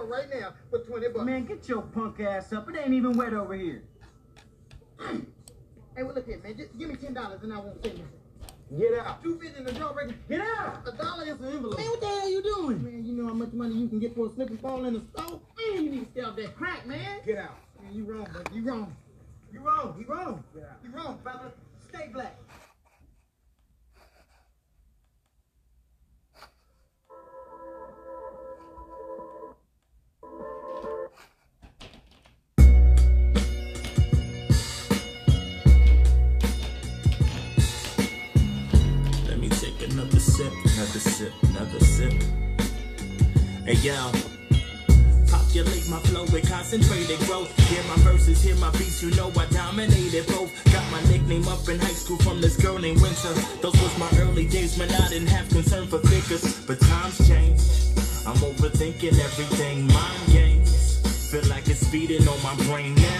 start out of court right now for 20 bucks. Man, get your punk ass up. It ain't even wet over here. Hey, well, look here, man. Just give me $10 and I won't say nothing. Get out. Two fifty in the jawbreaker. Get out. A dollar is an envelope. Man, what the hell are you doing? Man, you know how much money you can get for a slip and fall in the store? Man, you need to stay off that crack, man. Get out. Man, you wrong, buddy. You wrong. You wrong. You wrong. Get out. You wrong, brother. Stay black. Sip, another sip, another sip. Hey yo, populate my flow with concentrated growth. Hear my verses, hear my beats, you know I dominated both. Got my nickname up in high school from this girl named Winter. Those was my early days when I didn't have concern for figures, but times change. I'm overthinking everything, mind games. Feel like it's feeding on my brain now.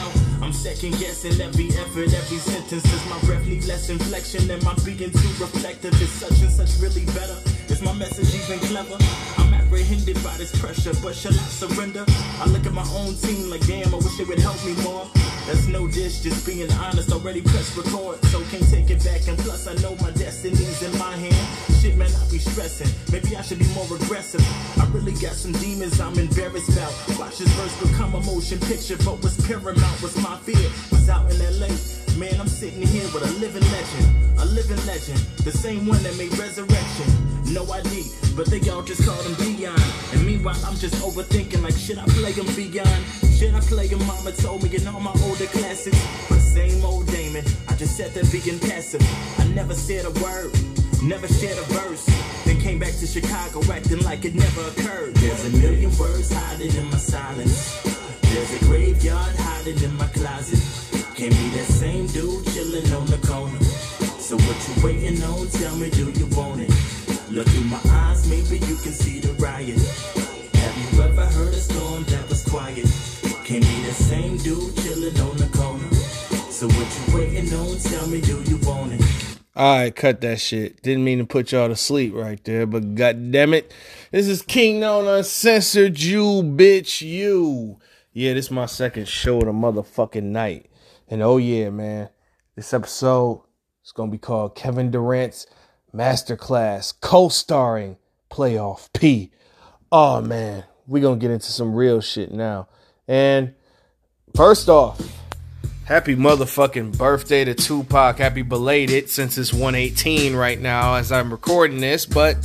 Second guessing every effort, every sentence. Does my breath need less inflection? Am I being too reflective? Is such and such really better? Is my message even clever? I'm apprehended by this pressure, but shall I surrender? I look at my own team like, damn, I wish they would help me more. That's no dish, just being honest. Already pressed record, so can't take it back. And plus, I know my destiny's in my hand. Shit, man, I be stressing. Maybe I should be more aggressive. I really got some demons I'm embarrassed about. Watch this verse become a motion picture, but what's paramount was my fear. Was out in LA. Man, I'm sitting here with a living legend. A living legend. The same one that made Resurrection. No ID, but they all just called him Dion. And meanwhile, I'm just overthinking like, should I play him beyond? Should I play him? Mama told me in all my older classics. But same old Damon, I just said that being passive. I never said a word, never shared a verse. Then came back to Chicago acting like it never occurred. There's a million words hiding in my silence. There's a graveyard hiding in my closet. Can't be that same dude chilling on the corner. So what you waiting on? Tell me, do you want it? Look through my eyes, maybe you can see the riot. Have you ever heard a storm that was quiet? Can't be the same dude chilling on the corner. So what you waiting on? Tell me, do you want it? All right, cut that shit. Didn't mean to put y'all to sleep right there, but god damn it. This is King Known Uncensored You, bitch, you. Yeah, this is my second show of the motherfucking night. And oh yeah, man, this episode is gonna be called Kevin Durant's Masterclass, co-starring Playoff P. Oh man, we gonna get into some real shit now. And first off, Happy motherfucking birthday to Tupac. Happy belated since it's 118 right now as I'm recording this, but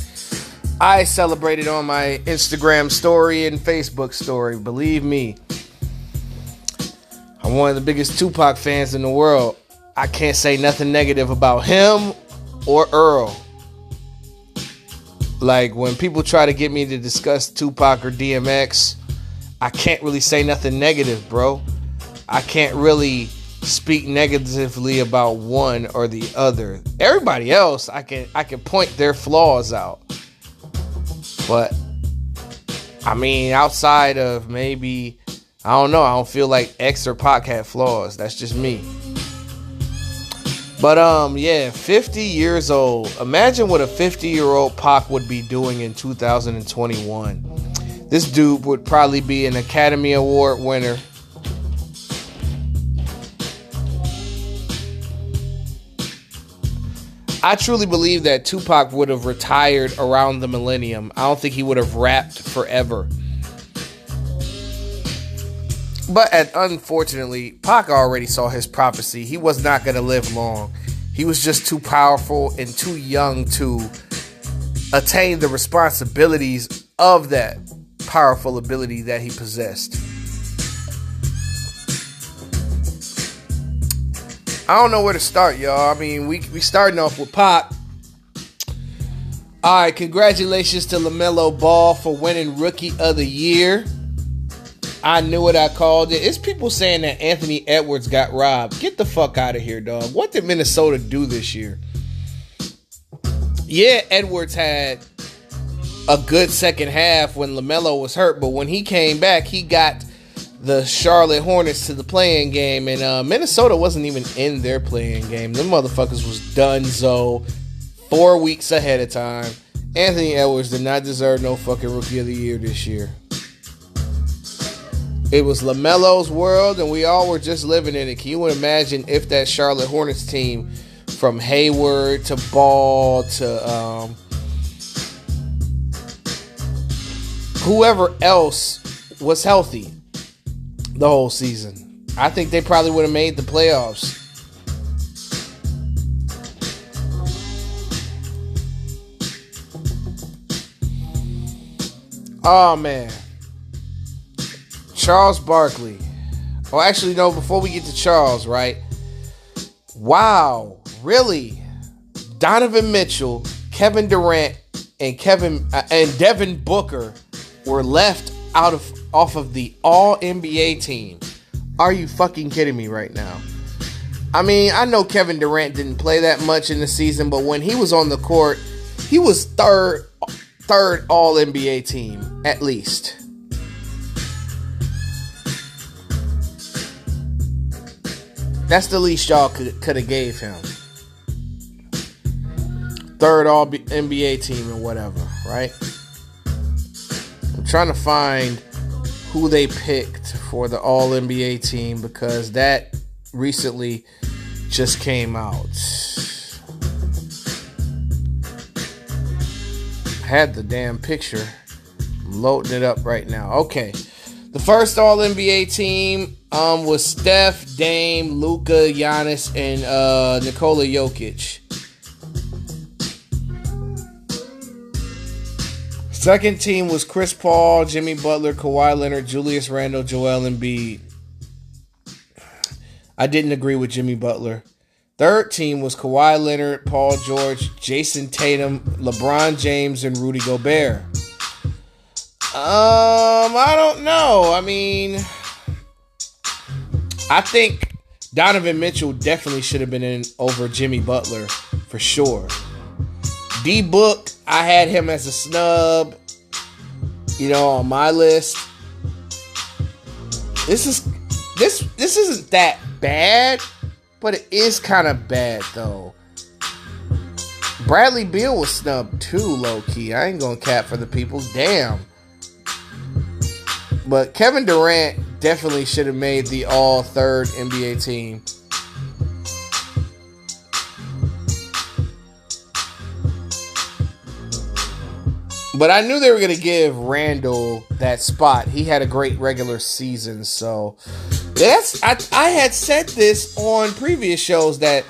I celebrated on my Instagram story and Facebook story. Believe me, I'm one of the biggest Tupac fans in the world. I can't say nothing negative about him or Earl. Like when people try to get me to discuss Tupac or DMX, I can't really say nothing negative, bro. I can't really speak negatively about one or the other. Everybody else, I can I can point their flaws out. But I mean, outside of maybe I don't know, I don't feel like X or Pac had flaws. That's just me. But um, yeah, 50 years old. Imagine what a 50 year old Pac would be doing in 2021. This dude would probably be an Academy Award winner. I truly believe that Tupac would have retired around the millennium. I don't think he would have rapped forever. But at, unfortunately, Pac already saw his prophecy. He was not going to live long. He was just too powerful and too young to attain the responsibilities of that powerful ability that he possessed. I don't know where to start, y'all. I mean, we we starting off with Pac. All right, congratulations to LaMelo Ball for winning Rookie of the Year. I knew what I called it. It's people saying that Anthony Edwards got robbed. Get the fuck out of here, dog. What did Minnesota do this year? Yeah, Edwards had a good second half when LaMelo was hurt, but when he came back, he got the Charlotte Hornets to the play-in game, and uh, Minnesota wasn't even in their play-in game. Them motherfuckers was done so four weeks ahead of time, Anthony Edwards did not deserve no fucking rookie of the year this year. It was LaMelo's world, and we all were just living in it. Can you imagine if that Charlotte Hornets team, from Hayward to Ball to um, whoever else was healthy the whole season? I think they probably would have made the playoffs. Oh man. Charles Barkley. Oh, actually, no, before we get to Charles, right? Wow, really? Donovan Mitchell, Kevin Durant, and Kevin uh, and Devin Booker were left out of off of the all NBA team. Are you fucking kidding me right now? I mean, I know Kevin Durant didn't play that much in the season, but when he was on the court, he was third third all NBA team, at least. That's the least y'all could have gave him. Third all NBA team or whatever, right? I'm trying to find who they picked for the all NBA team because that recently just came out. had the damn picture. I'm loading it up right now. Okay. The first All NBA team um, was Steph, Dame, Luka, Giannis, and uh, Nikola Jokic. Second team was Chris Paul, Jimmy Butler, Kawhi Leonard, Julius Randle, Joel Embiid. I didn't agree with Jimmy Butler. Third team was Kawhi Leonard, Paul George, Jayson Tatum, LeBron James, and Rudy Gobert. Um, I don't know. I mean, I think Donovan Mitchell definitely should have been in over Jimmy Butler for sure. D Book, I had him as a snub, you know, on my list. This is this this isn't that bad but it is kind of bad though. Bradley Beal was snubbed too, low key. I ain't gonna cap for the people. Damn. But Kevin Durant definitely should have made the all third NBA team. But I knew they were going to give Randle that spot. He had a great regular season, so that's I, I had said this on previous shows that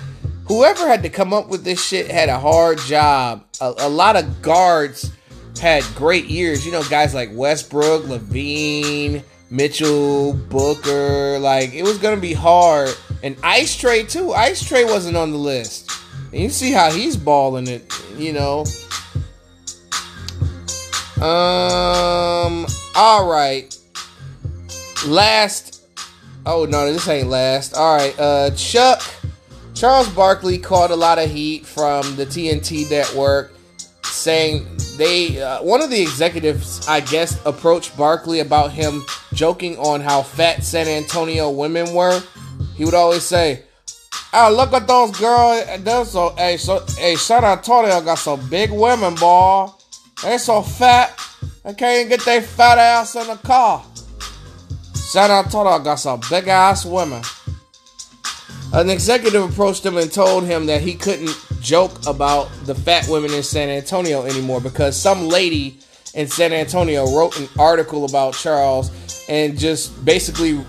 whoever had to come up with this shit had a hard job. A, a lot of guards had great years. You know, guys like Westbrook, LaVine, Mitchell, Booker. Like it was gonna be hard. And Ice Trae too. Ice Trae wasn't on the list. And you see how he's balling it. You know. Um. All right. Last. Oh no, this ain't last. All right. Uh, Chuck. Charles Barkley caught a lot of heat from the TNT network, saying they. Uh, one of the executives, I guess, approached Barkley about him joking on how fat San Antonio women were. He would always say, "Oh, look at those girls. Those so hey, so hey, San Antonio got some big women, boy." They so fat, they can't even get their fat ass in the car. San Antonio got some big ass women. An executive approached him and told him that he couldn't joke about the fat women in San Antonio anymore because some lady in San Antonio wrote an article about Charles and just basically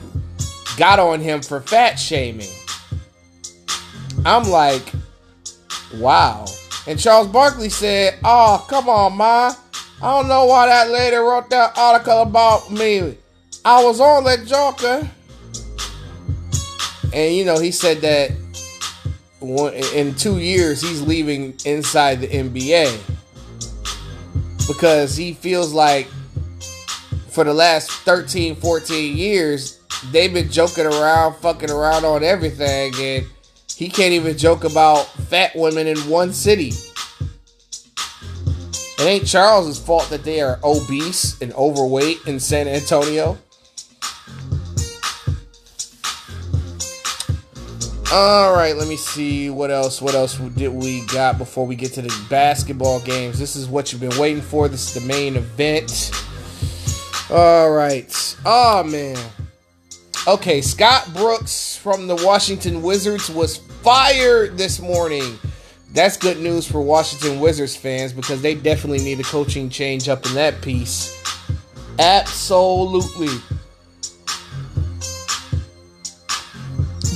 got on him for fat shaming. I'm like, wow. And Charles Barkley said, Oh, come on, ma. I don't know why that lady wrote that article about me. I was on that Joker. And, you know, he said that in two years he's leaving inside the NBA. Because he feels like for the last 13, 14 years, they've been joking around, fucking around on everything. And he can't even joke about fat women in one city. It ain't Charles's fault that they are obese and overweight in San Antonio. All right, let me see what else. What else did we got before we get to the basketball games? This is what you've been waiting for. This is the main event. All right. Oh man. Okay, Scott Brooks from the Washington Wizards was fired this morning. That's good news for Washington Wizards fans because they definitely need a coaching change up in that piece. Absolutely.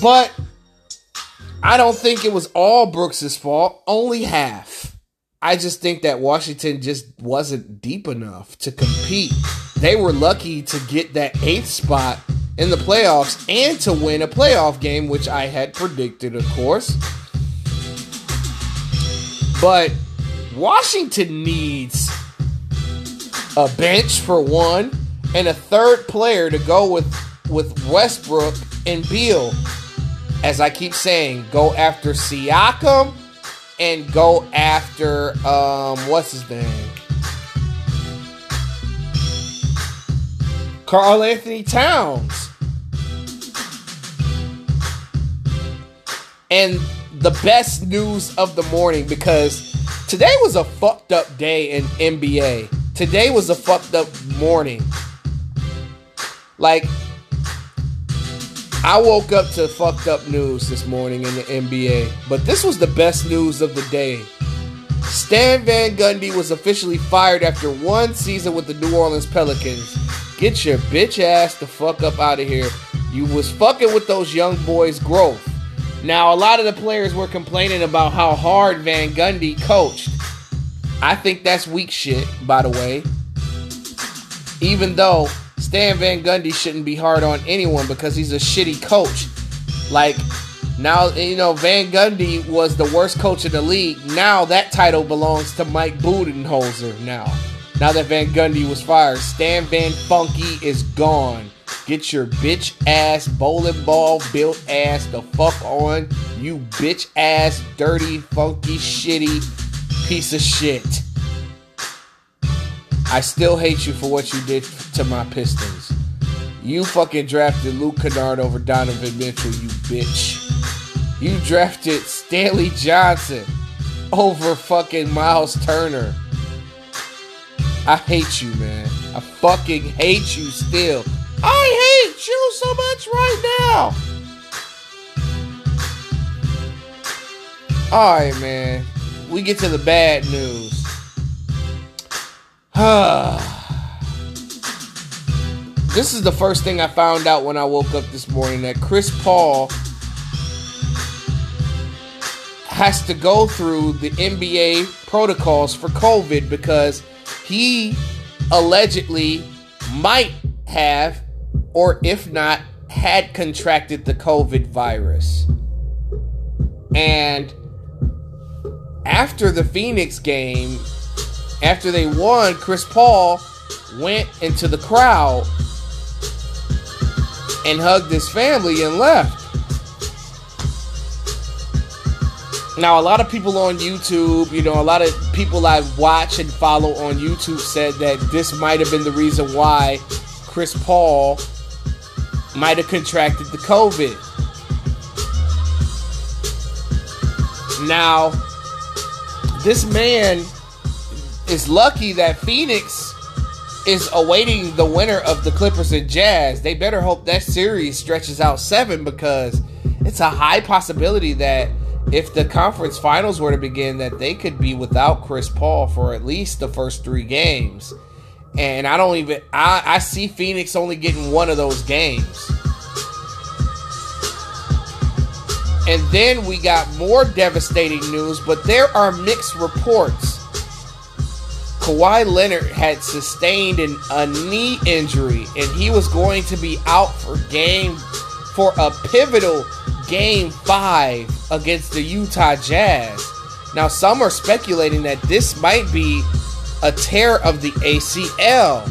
But I don't think it was all Brooks's fault, only half. I just think that Washington just wasn't deep enough to compete. They were lucky to get that eighth spot in the playoffs and to win a playoff game, which I had predicted, of course. But Washington needs a bench for one and a third player to go with with Westbrook and Beal as I keep saying, go after Siakam and go after um what's his name? Karl Anthony Towns. And the best news of the morning because today was a fucked up day in NBA. Today was a fucked up morning. Like I woke up to fucked up news this morning in the NBA, but this was the best news of the day. Stan Van Gundy was officially fired after one season with the New Orleans Pelicans. Get your bitch ass the fuck up out of here. You was fucking with those young boys' growth. Now, a lot of the players were complaining about how hard Van Gundy coached. I think that's weak shit, by the way. Even though Stan Van Gundy shouldn't be hard on anyone because he's a shitty coach. Like now, you know, Van Gundy was the worst coach in the league. Now that title belongs to Mike Budenholzer. Now, now that Van Gundy was fired, Stan Van Funky is gone. Get your bitch ass bowling ball built ass the fuck on, you bitch ass dirty funky shitty piece of shit. I still hate you for what you did to my Pistons. You fucking drafted Luke Kennard over Donovan Mitchell, you bitch. You drafted Stanley Johnson over fucking Miles Turner. I hate you, man. I fucking hate you still. I hate you so much right now. Alright, man. We get to the bad news. this is the first thing I found out when I woke up this morning that Chris Paul has to go through the NBA protocols for COVID because he allegedly might have, or if not, had contracted the COVID virus. And after the Phoenix game, after they won, Chris Paul went into the crowd and hugged his family and left. Now, a lot of people on YouTube, you know, a lot of people I watch and follow on YouTube said that this might have been the reason why Chris Paul might have contracted the COVID. Now, this man is lucky that Phoenix is awaiting the winner of the Clippers and Jazz. They better hope that series stretches out seven because it's a high possibility that if the conference finals were to begin, that they could be without Chris Paul for at least the first three games. And I don't even I, I see Phoenix only getting one of those games. And then we got more devastating news, but there are mixed reports. Kawhi Leonard had sustained an, a knee injury and he was going to be out for game for a pivotal game 5 against the Utah Jazz. Now some are speculating that this might be a tear of the ACL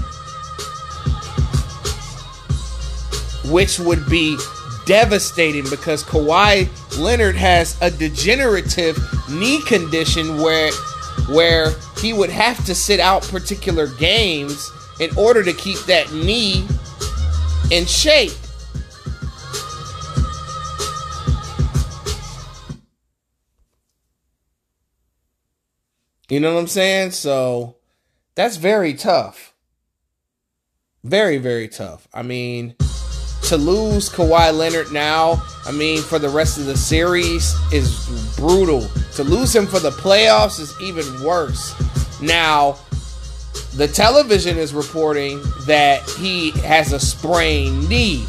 which would be devastating because Kawhi Leonard has a degenerative knee condition where where he would have to sit out particular games in order to keep that knee in shape. You know what I'm saying? So that's very tough. Very, very tough. I mean, to lose Kawhi Leonard now, I mean, for the rest of the series is brutal. To lose him for the playoffs is even worse. Now, the television is reporting that he has a sprained knee.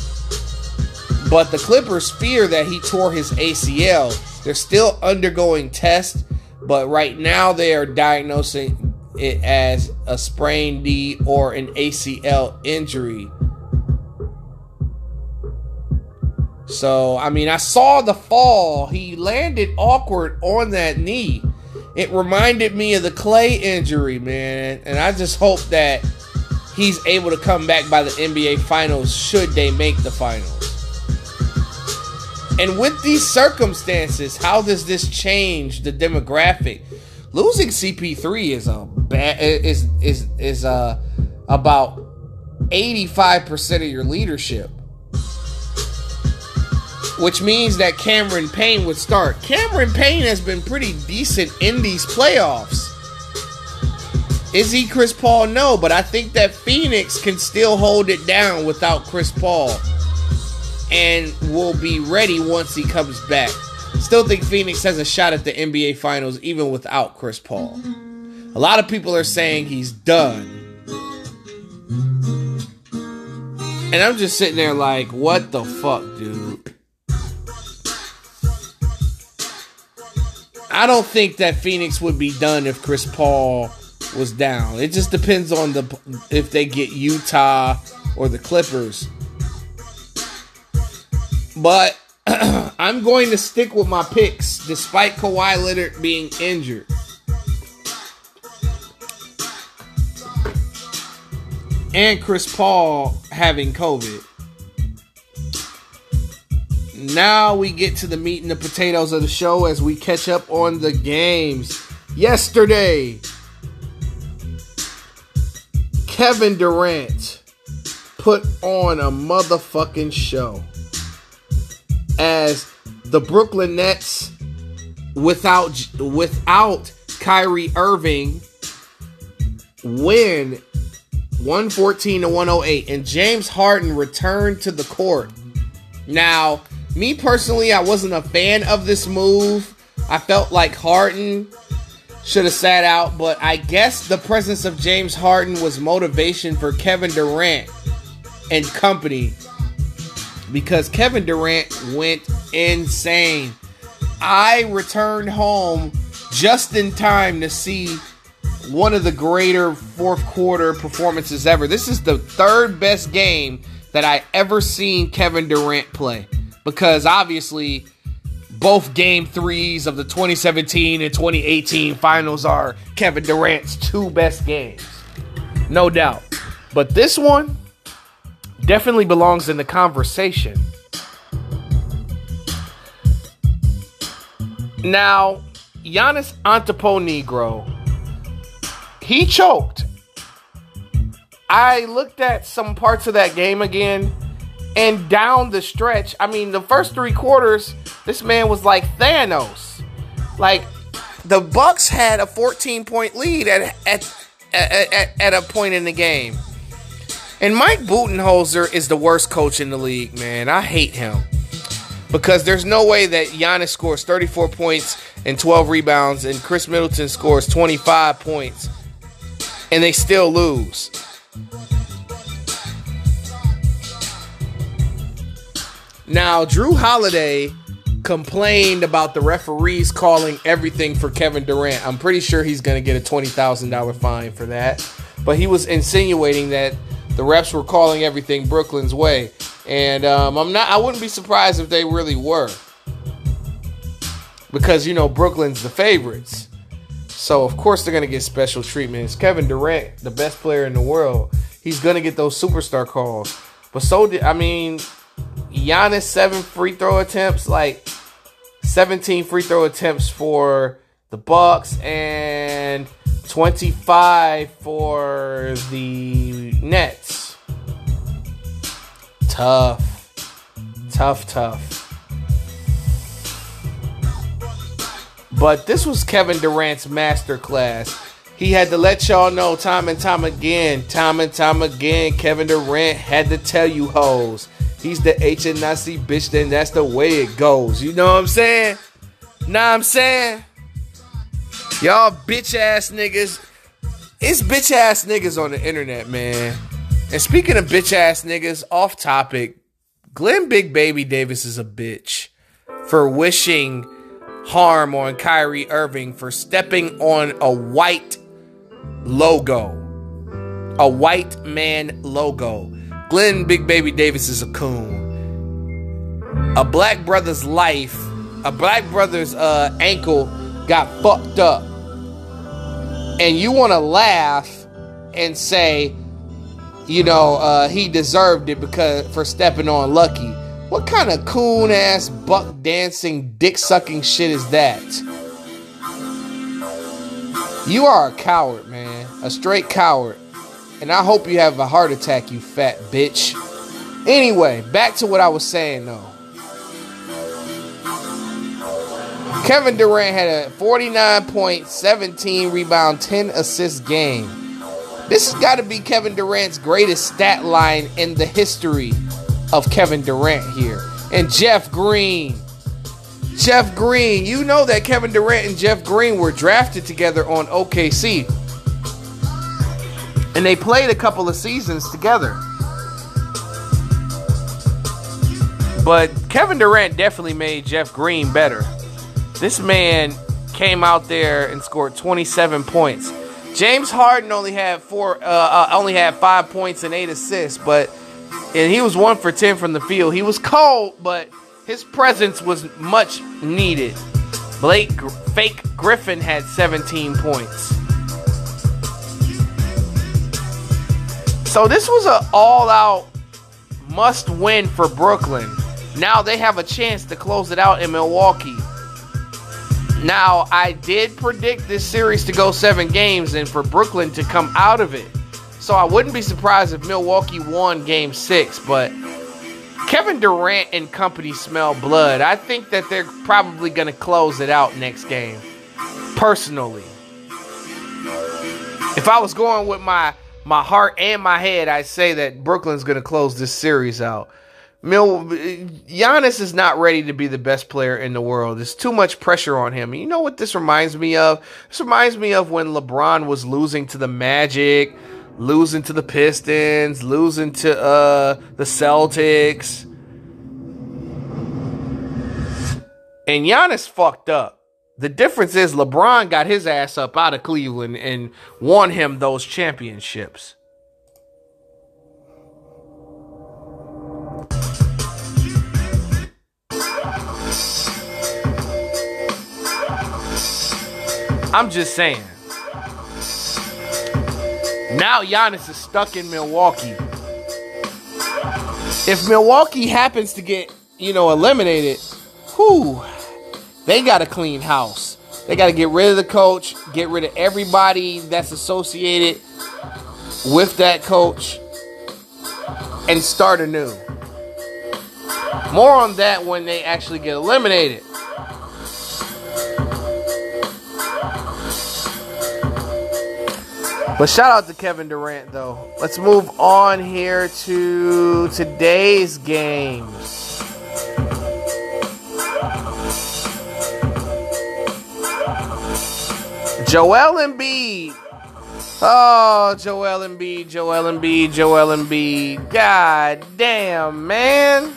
But the Clippers fear that he tore his ACL. They're still undergoing tests, but right now they are diagnosing it as a sprained knee or an ACL injury. So, I mean, I saw the fall. He landed awkward on that knee. It reminded me of the Clay injury, man. And I just hope that he's able to come back by the NBA Finals should they make the finals. And with these circumstances, how does this change the demographic? Losing CP3 is a bad is is is uh about 85% of your leadership which means that Cameron Payne would start. Cameron Payne has been pretty decent in these playoffs. Is he Chris Paul? No, but I think that Phoenix can still hold it down without Chris Paul and will be ready once he comes back. Still think Phoenix has a shot at the NBA Finals even without Chris Paul. A lot of people are saying he's done. And I'm just sitting there like, what the fuck, dude? I don't think that Phoenix would be done if Chris Paul was down. It just depends on the if they get Utah or the Clippers. But I'm going to stick with my picks despite Kawhi Leonard being injured. And Chris Paul having COVID. Now we get to the meat and the potatoes of the show as we catch up on the games. Yesterday, Kevin Durant put on a motherfucking show as the Brooklyn Nets without without Kyrie Irving win 114 to 108 and James Harden returned to the court. Now, me personally, I wasn't a fan of this move. I felt like Harden should have sat out, but I guess the presence of James Harden was motivation for Kevin Durant and company because Kevin Durant went insane. I returned home just in time to see one of the greater fourth quarter performances ever. This is the third best game that I ever seen Kevin Durant play because obviously both game threes of the 2017 and 2018 finals are Kevin Durant's two best games. No doubt. But this one definitely belongs in the conversation. Now, Giannis Antetokounmpo, he choked. I looked at some parts of that game again and down the stretch, I mean, the first three quarters, this man was like Thanos. Like the Bucks had a 14 point lead at at at, at a point in the game. And Mike Budenholzer is the worst coach in the league, man. I hate him. Because there's no way that Giannis scores 34 points and 12 rebounds and Khris Middleton scores 25 points and they still lose. Now, Jrue Holiday complained about the referees calling everything for Kevin Durant. I'm pretty sure he's going to get a $20,000 fine for that. But he was insinuating that the refs were calling everything Brooklyn's way. And um, I'm not I wouldn't be surprised if they really were. Because you know Brooklyn's the favorites. So of course they're going to get special treatment. It's Kevin Durant, the best player in the world. He's going to get those superstar calls. But so did I mean Giannis seven free throw attempts, like 17 free throw attempts for the Bucks and 25 for the Nets. Tough. Tough, tough. But this was Kevin Durant's masterclass. He had to let y'all know time and time again, time and time again, Kevin Durant had to tell you hoes. He's the H and Nazi bitch, then that's the way it goes. You know what I'm saying? Nah, I'm saying? Y'all bitch ass niggas. It's bitch ass niggas on the internet, man. And speaking of bitch ass niggas, off topic, Glenn Big Baby Davis is a bitch for wishing harm on Kyrie Irving for stepping on a white logo. A white man logo. Glenn Big Baby Davis is a coon. A black brother's life, a black brother's uh, ankle got fucked up. And you want to laugh and say, you know, uh, he deserved it because for stepping on Lucky. What kind of coon ass buck dancing dick sucking shit is that? You are a coward, man. A straight coward. And I hope you have a heart attack, you fat bitch. Anyway, back to what I was saying though. Kevin Durant had a 49 point, 17 rebound, 10 assist game. This has got to be Kevin Durant's greatest stat line in the history of Kevin Durant here. And Jeff Green. Jeff Green, you know that Kevin Durant and Jeff Green were drafted together on OKC. And they played a couple of seasons together. But Kevin Durant definitely made Jeff Green better. This man came out there and scored 27 points. James Harden only had four, uh, uh, only had five points and eight assists, but and he was one for ten from the field. He was cold, but his presence was much needed. Blake Fake Griffin had 17 points. So this was an all-out must-win for Brooklyn. Now they have a chance to close it out in Milwaukee. Now, I did predict this series to go seven games and for Brooklyn to come out of it. So I wouldn't be surprised if Milwaukee won game six, but Kevin Durant and company smell blood. I think that they're probably going to close it out next game. Personally. If I was going with my my heart and my head, I say that Brooklyn's going to close this series out. Mil Giannis is not ready to be the best player in the world. There's too much pressure on him. You know what this reminds me of? This reminds me of when LeBron was losing to the Magic, losing to the Pistons, losing to uh, the Celtics. And Giannis fucked up. The difference is LeBron got his ass up out of Cleveland and won him those championships. I'm just saying. Now Giannis is stuck in Milwaukee. If Milwaukee happens to get, you know, eliminated, whew, they got a clean house. They got to get rid of the coach, get rid of everybody that's associated with that coach, and start anew. More on that when they actually get eliminated. But shout out to Kevin Durant, though. Let's move on here to today's games. Joel Embiid. Oh, Joel Embiid, Joel Embiid, Joel Embiid. God damn, man.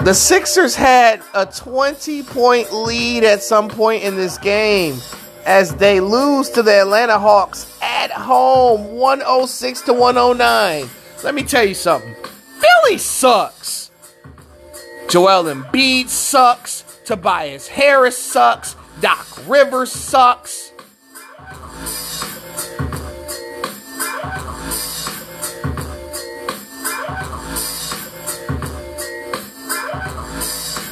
The Sixers had a 20 point lead at some point in this game as they lose to the Atlanta Hawks at home 106 to 109. Let me tell you something. Philly sucks. Joel Embiid sucks. Tobias Harris sucks. Doc Rivers sucks.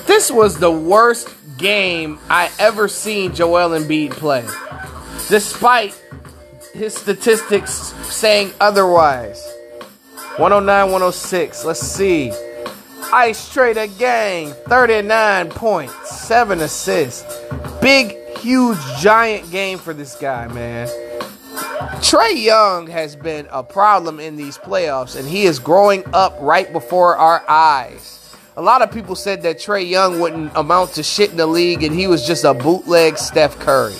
This was the worst game I ever seen Joel Embiid play. Despite his statistics saying otherwise. 109 106. Let's see. Ice Trader Gang, 39 points. seven assists. Big, huge, giant game for this guy, man. Trae Young has been a problem in these playoffs, and he is growing up right before our eyes. A lot of people said that Trae Young wouldn't amount to shit in the league, and he was just a bootleg Steph Curry.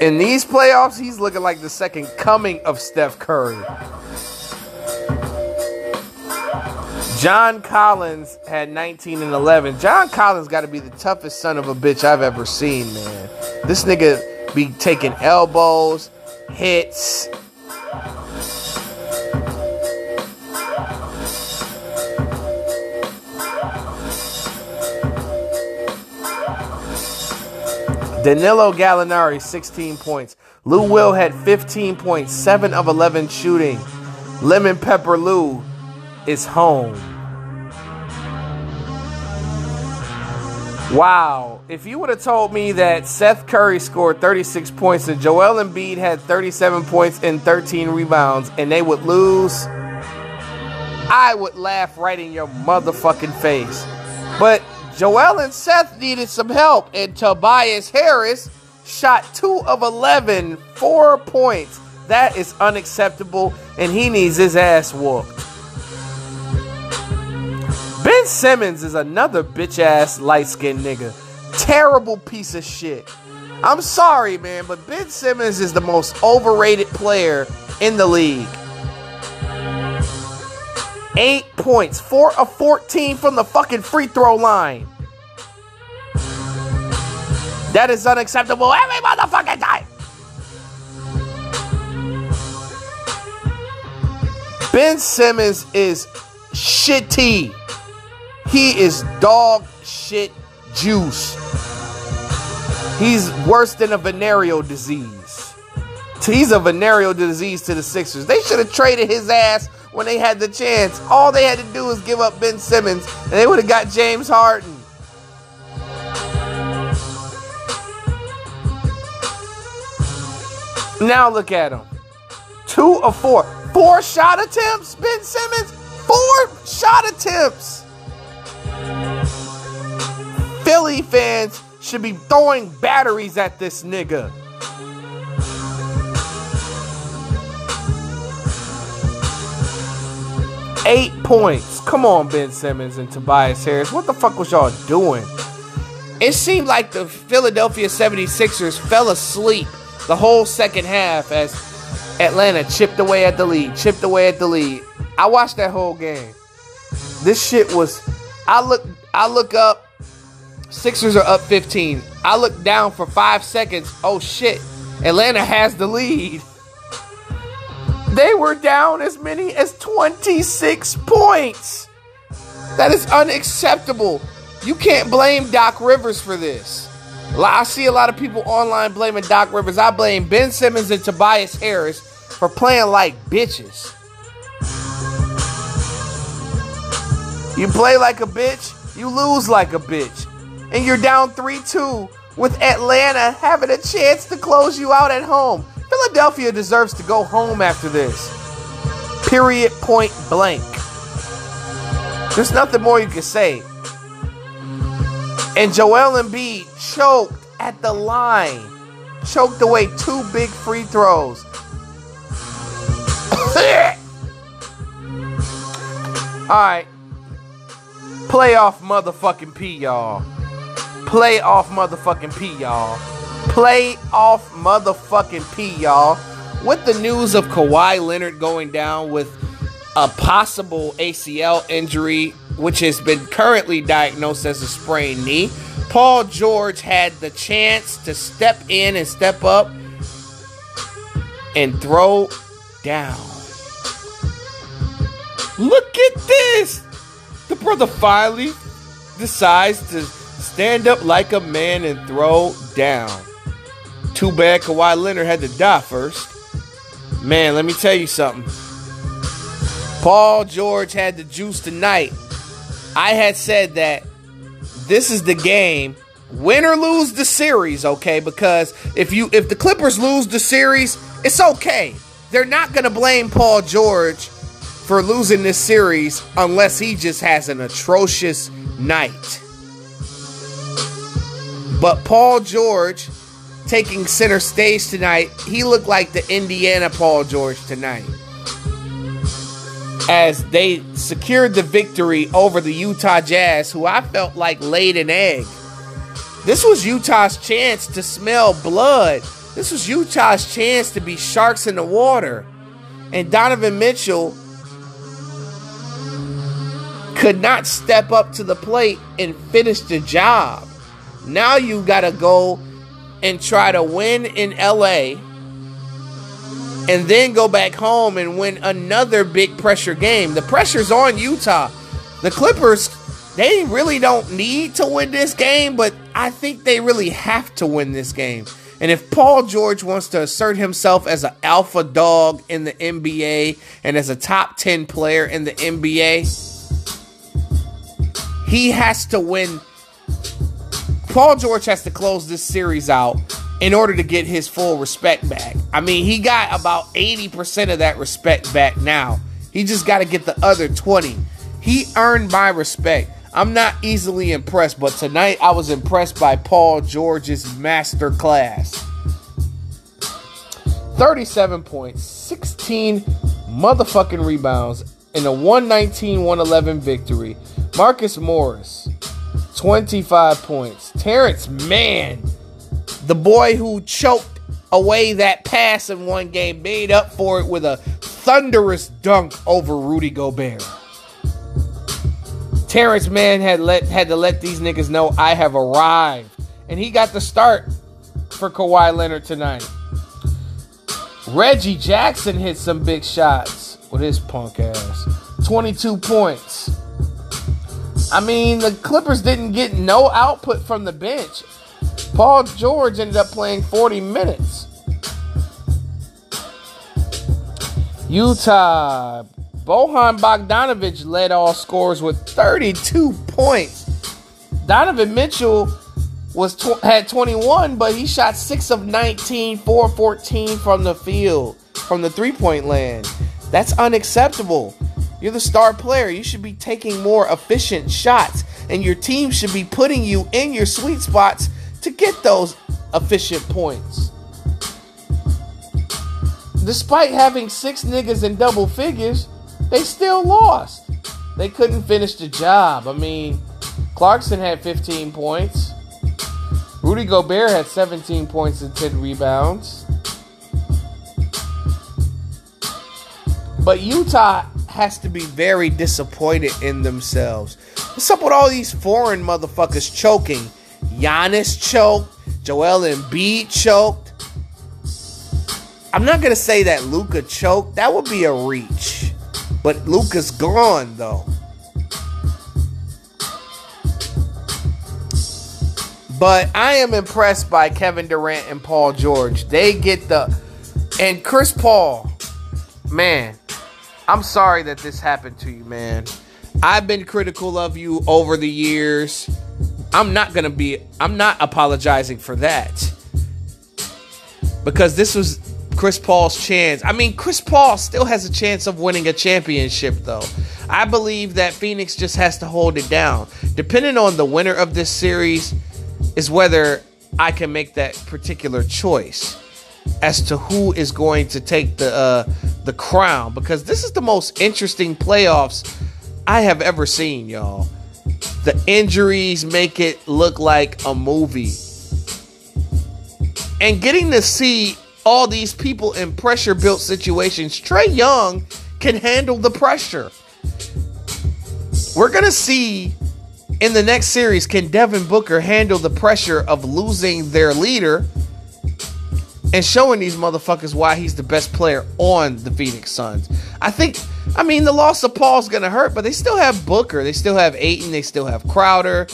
In these playoffs, he's looking like the second coming of Steph Curry. John Collins had 19 and 11. John Collins got to be the toughest son of a bitch I've ever seen, man. This nigga be taking elbows, hits. Danilo Gallinari, 16 points. Lou Will had 15 points, 7 of 11 shooting. Lemon Pepper Lou is home. Wow. If you would have told me that Seth Curry scored 36 points and Joel Embiid had 37 points and 13 rebounds and they would lose, I would laugh right in your motherfucking face. But Joel and Seth needed some help, and Tobias Harris shot 2 of 11, 4 points. That is unacceptable, and he needs his ass whooped. Ben Simmons is another bitch ass light skinned nigga. Terrible piece of shit. I'm sorry, man, but Ben Simmons is the most overrated player in the league. Eight points, four of 14 from the fucking free throw line. That is unacceptable every motherfucking time. Ben Simmons is shitty. He is dog shit juice. He's worse than a venereal disease. He's a venereal disease to the Sixers. They should have traded his ass when they had the chance. All they had to do was give up Ben Simmons, and they would have got James Harden. Now look at him. Two of four. Four shot attempts, Ben Simmons. Four shot attempts. Philly fans should be throwing batteries at this nigga. Eight points. Come on, Ben Simmons and Tobias Harris. What the fuck was y'all doing? It seemed like the Philadelphia 76ers fell asleep the whole second half as Atlanta chipped away at the lead, chipped away at the lead. I watched that whole game. This shit was I look I look up Sixers are up 15. I look down for 5 seconds. Oh shit. Atlanta has the lead. They were down as many as 26 points. That is unacceptable. You can't blame Doc Rivers for this. I see a lot of people online blaming Doc Rivers. I blame Ben Simmons and Tobias Harris for playing like bitches. You play like a bitch, you lose like a bitch. And you're down 3 2 with Atlanta having a chance to close you out at home. Philadelphia deserves to go home after this. Period, point blank. There's nothing more you can say. And Joel Embiid choked at the line. Choked away two big free throws. Alright. Playoff motherfucking P, y'all. Playoff motherfucking P, y'all. Playoff motherfucking P, y'all. With the news of Kawhi Leonard going down with a possible ACL injury, which has been currently diagnosed as a sprained knee, Paul George had the chance to step in and step up and throw down. Look at this! The brother finally decides to stand up like a man and throw down. Too bad Kawhi Leonard had to die first. Man, let me tell you something. Paul George had the juice tonight. I had said that this is the game. Win or lose the series, okay? Because if you if the Clippers lose the series, it's okay. They're not gonna blame Paul George for losing this series unless he just has an atrocious night. But Paul George taking center stage tonight, he looked like the Indiana Paul George tonight. As they secured the victory over the Utah Jazz, who I felt like laid an egg. This was Utah's chance to smell blood. This was Utah's chance to be sharks in the water. And Donovan Mitchell could not step up to the plate and finish the job. Now you got to go and try to win in LA and then go back home and win another big pressure game. The pressure's on Utah. The Clippers, they really don't need to win this game, but I think they really have to win this game. And if Paul George wants to assert himself as an alpha dog in the NBA and as a top 10 player in the NBA, he has to win. Paul George has to close this series out in order to get his full respect back. I mean, he got about 80% of that respect back now. He just got to get the other 20. He earned my respect. I'm not easily impressed, but tonight I was impressed by Paul George's master class. 37 points, 16 motherfucking rebounds in a 119 111 victory. Marcus Morris, 25 points. Terance Mann, the boy who choked away that pass in one game, made up for it with a thunderous dunk over Rudy Gobert. Terance Mann had let had to let these niggas know I have arrived. And he got the start for Kawhi Leonard tonight. Reggie Jackson hit some big shots with his punk ass. 22 points. I mean, the Clippers didn't get no output from the bench. Paul George ended up playing 40 minutes. Utah. Bojan Bogdanovic led all scores with 32 points. Donovan Mitchell was tw- had 21, but he shot 6 of 19, 4 14 from the field, from the three-point land. That's unacceptable. You're the star player. You should be taking more efficient shots, and your team should be putting you in your sweet spots to get those efficient points. Despite having six niggas in double figures, they still lost. They couldn't finish the job. I mean, Clarkson had 15 points. Rudy Gobert had 17 points and 10 rebounds. But Utah has to be very disappointed in themselves. What's up with all these foreign motherfuckers choking? Giannis choked. Joel Embiid choked. I'm not gonna say that Luka choked. That would be a reach. But Luka's gone though. But I am impressed by Kevin Durant and Paul George. They get the and Chris Paul. Man, I'm sorry that this happened to you, man. I've been critical of you over the years. I'm not going to be I'm not apologizing for that. Because this was Chris Paul's chance. I mean, Chris Paul still has a chance of winning a championship though. I believe that Phoenix just has to hold it down. Depending on the winner of this series is whether I can make that particular choice as to who is going to take the uh, the crown because this is the most interesting playoffs I have ever seen, y'all. The injuries make it look like a movie. And getting to see all these people in pressure built situations, Trae Young can handle the pressure. We're going to see in the next series can Devin Booker handle the pressure of losing their leader and showing these motherfuckers why he's the best player on the Phoenix Suns. I think, I mean, the loss of Paul's gonna hurt, but they still have Booker, they still have Ayton, they still have Crowder.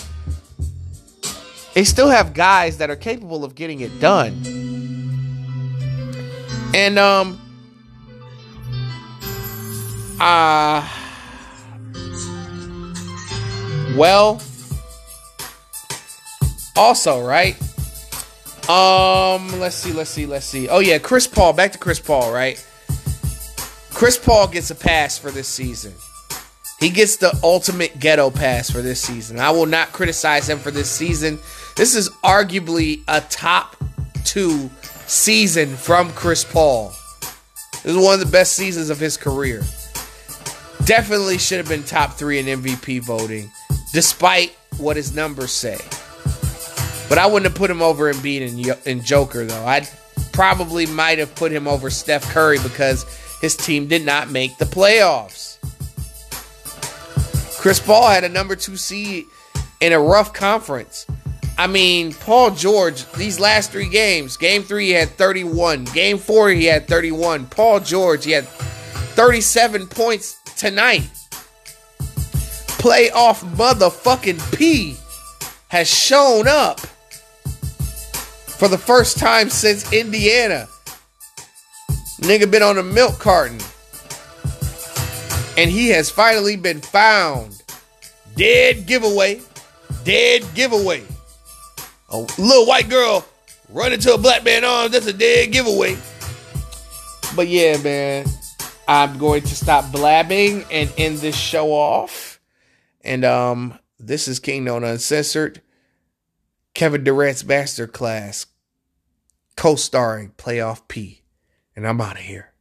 They still have guys that are capable of getting it done. And um uh well also, right? Um, let's see, let's see, let's see. Oh yeah, Chris Paul. Back to Chris Paul, right? Chris Paul gets a pass for this season. He gets the ultimate ghetto pass for this season. I will not criticize him for this season. This is arguably a top two season from Chris Paul. This is one of the best seasons of his career. Definitely should have been top three in MVP voting, despite what his numbers say. But I wouldn't have put him over Embiid and, and Joker, though. I probably might have put him over Steph Curry because his team did not make the playoffs. Chris Paul had a number two seed in a rough conference. I mean, Paul George, these last three games, game three, he had 31. Game four, he had 31. Paul George, he had 37 points tonight. Playoff motherfucking P has shown up for the first time since Indiana. Nigga been on a milk carton. And he has finally been found. Dead giveaway. Dead giveaway. A little white girl run into a black man arms. That's a dead giveaway. But yeah, man. I'm going to stop blabbing and end this show off. And um, this is King Known Uncensored. Kevin Durant's Masterclass, co-starring Playoff P. And I'm out of here.